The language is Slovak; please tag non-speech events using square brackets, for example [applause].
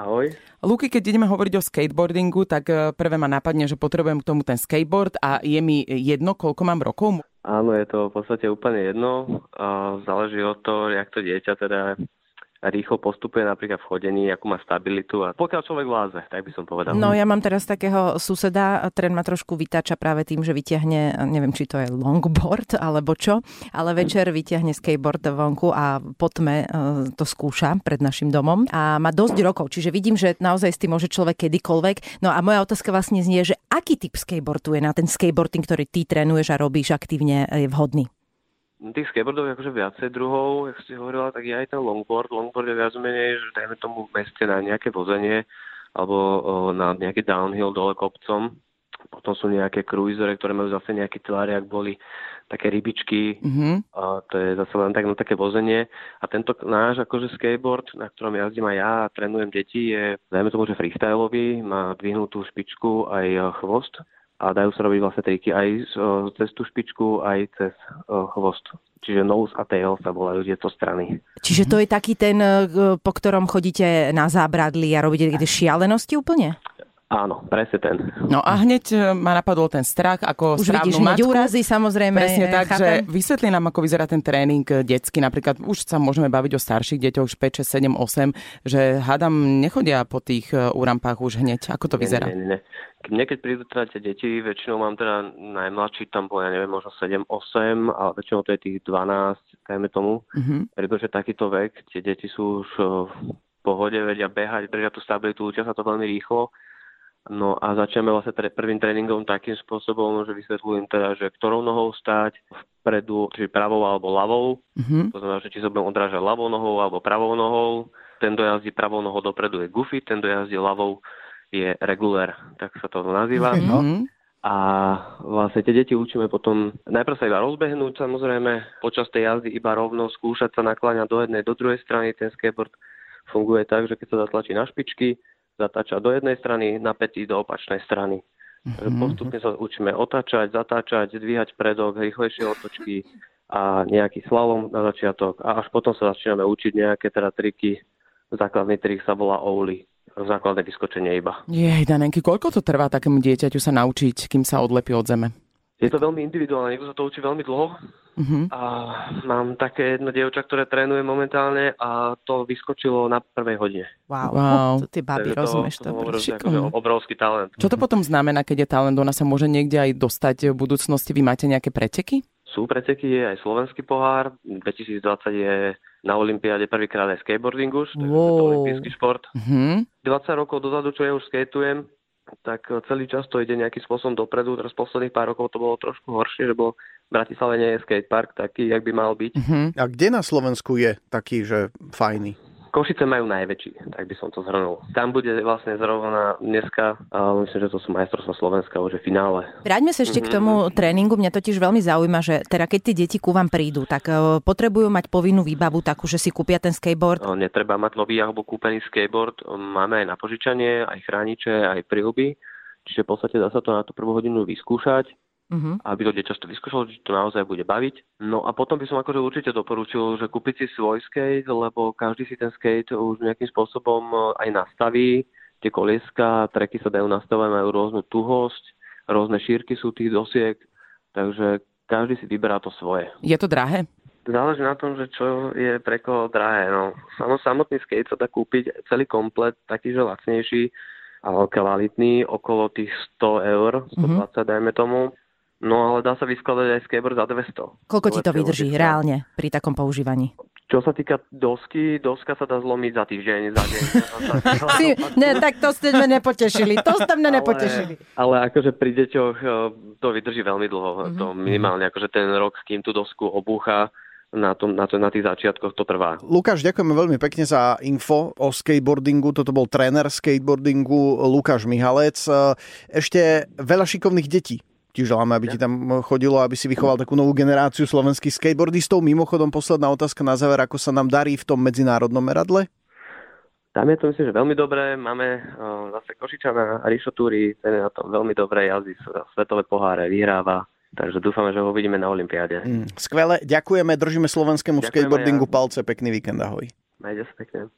Ahoj. Luky, keď ideme hovoriť o skateboardingu, tak e, prvé ma napadne, že potrebujem k tomu ten skateboard a je mi jedno, koľko mám rokov? Áno, je to v podstate úplne jedno. Záleží od toho, jak to dieťa teda rýchlo postupuje napríklad v chodení, akú má stabilitu a pokiaľ človek vláze, tak by som povedal. No ja mám teraz takého suseda, ten ma trošku vytáča práve tým, že vyťahne, neviem či to je longboard alebo čo, ale večer vyťahne skateboard vonku a po tme e, to skúša pred našim domom a má dosť rokov, čiže vidím, že naozaj s tým môže človek kedykoľvek. No a moja otázka vlastne znie, že aký typ skateboardu je na ten skateboarding, ktorý ty trénuješ a robíš aktívne, je vhodný? Tých skateboardov je akože viacej druhov, jak si hovorila, tak je aj ten longboard. Longboard je viac menej, že dajme tomu v meste na nejaké vozenie alebo na nejaký downhill dole kopcom. Potom sú nejaké cruisery, ktoré majú zase nejaký tvar, ak boli také rybičky. Mm-hmm. A to je zase len tak na také vozenie. A tento náš akože skateboard, na ktorom jazdím aj ja a trénujem deti, je, dajme tomu, že freestyleový, má dvihnutú špičku aj chvost a dajú sa robiť vlastne triky aj cez tú špičku, aj cez chvost. Čiže nose a tail sa volajú tieto strany. Čiže to je taký ten, e, po ktorom chodíte na zábradli a robíte šialenosti úplne? Áno, presne ten. No a hneď e, ma napadol ten strach, ako Už vidíš, hneď úrazy, samozrejme. Presne tak, chápem. že vysvetlí nám, ako vyzerá ten tréning e, detský. Napríklad už sa môžeme baviť o starších deťoch, už 5, 6, 7, 8, že hádam nechodia po tých e, úrampách už hneď. Ako to vyzerá? Nie, nie, nie. Mne keď prídu teda tie deti, väčšinou mám teda najmladší, tam bol, ja neviem, možno 7, 8, ale väčšinou to je tých 12, dajme tomu. Mm-hmm. Pretože takýto vek, tie deti sú už v pohode, vedia behať, držia tú stabilitu, učia sa to veľmi rýchlo No a začneme vlastne tre- prvým tréningom takým spôsobom, že vysvetľujem teda, že ktorou nohou stať, vpredu, či pravou alebo ľavou. Mm-hmm. To znamená, že či sa budem odrážať ľavou nohou alebo pravou nohou. Ten, kto jazdí pravou nohou dopredu je goofy, ten, kto jazdí ľavou je regular, tak sa to nazýva. Mm-hmm. A vlastne tie deti učíme potom najprv sa iba rozbehnúť samozrejme, počas tej jazdy iba rovno skúšať sa nakláňať do jednej, do druhej strany. Ten skateboard funguje tak, že keď sa zatlačí na špičky, zatáča do jednej strany, napätý do opačnej strany. Mm-hmm. Postupne sa učíme otáčať, zatáčať, dvíhať predok, rýchlejšie otočky a nejaký slalom na začiatok. A až potom sa začíname učiť nejaké teda triky. Základný trik sa volá Ouli základné vyskočenie iba. Jej, Danenky, koľko to trvá takému dieťaťu sa naučiť, kým sa odlepí od zeme? Je to veľmi individuálne, niekto sa to učí veľmi dlho. Uh-huh. A mám také jedno dievča, ktoré trénuje momentálne a to vyskočilo na prvej hodine. Wow, wow. to ty babi, rozumieš to. to, to obrovský talent. Čo to potom znamená, keď je talent? Ona sa môže niekde aj dostať v budúcnosti? Vy máte nejaké preteky? Sú preteky, je aj slovenský pohár. 2020 je na Olympiáde prvýkrát aj skateboardingu, takže wow. to je olimpijský šport. Uh-huh. 20 rokov dozadu, čo ja už skateujem, tak e, celý čas to ide nejakým spôsobom dopredu. Teraz posledných pár rokov to bolo trošku horšie, že bol v Bratislave nie je skatepark taký, jak by mal byť. Uh-huh. A kde na Slovensku je taký, že fajný? Košice majú najväčší, tak by som to zhrnul. Tam bude vlastne zrovna dneska, ale myslím, že to sú majstrovstvá Slovenska, už je finále. Vráťme sa ešte mm-hmm. k tomu mhm. tréningu. Mňa totiž veľmi zaujíma, že teda keď tí deti ku vám prídu, tak uh, potrebujú mať povinnú výbavu takú, že si kúpia ten skateboard? No, netreba mať nový alebo kúpený skateboard. Máme aj na požičanie, aj chrániče, aj príhuby. Čiže v podstate dá sa to na tú prvú hodinu vyskúšať uh-huh. aby to dieťa vyskúšalo, či to naozaj bude baviť. No a potom by som akože určite doporučil, že kúpiť si svoj skate, lebo každý si ten skate už nejakým spôsobom e, aj nastaví. Tie kolieska, treky sa dajú nastavať, majú rôznu tuhosť, rôzne šírky sú tých dosiek, takže každý si vyberá to svoje. Je to drahé? Záleží na tom, že čo je pre koho drahé. No, samotný skate sa dá kúpiť celý komplet, taký, že lacnejší, ale kvalitný, okolo tých 100 eur, 120 mm-hmm. dajme tomu. No ale dá sa vyskladať aj skateboard za 200. Koľko ti to vydrží reálne pri takom používaní? Čo sa týka dosky, doska sa dá zlomiť za týždeň, za deň. [laughs] [laughs] si, ne, tak to ste mňa nepotešili, to ste mňa nepotešili. Ale, ale akože pri deťoch eh, to vydrží veľmi dlho, mm-hmm. to minimálne, akože ten rok, kým tú dosku obúcha, na, tom, na, to, na tých začiatkoch to trvá. Lukáš, ďakujeme veľmi pekne za info o skateboardingu. Toto bol tréner skateboardingu Lukáš Mihalec. Eh, ešte veľa šikovných detí ti želáme, aby ti tam chodilo, aby si vychoval takú novú generáciu slovenských skateboardistov. Mimochodom, posledná otázka na záver, ako sa nám darí v tom medzinárodnom meradle? Tam je to myslím, že veľmi dobré. Máme uh, zase Košičana Rišo Túry, ten je na tom veľmi dobré, jazdí svetové poháre, vyhráva. Takže dúfame, že ho uvidíme na Olympiáde. Mm, skvelé, ďakujeme, držíme slovenskému Ďakujeme skateboardingu ja. palce, pekný víkend, ahoj. Majde sa pekne.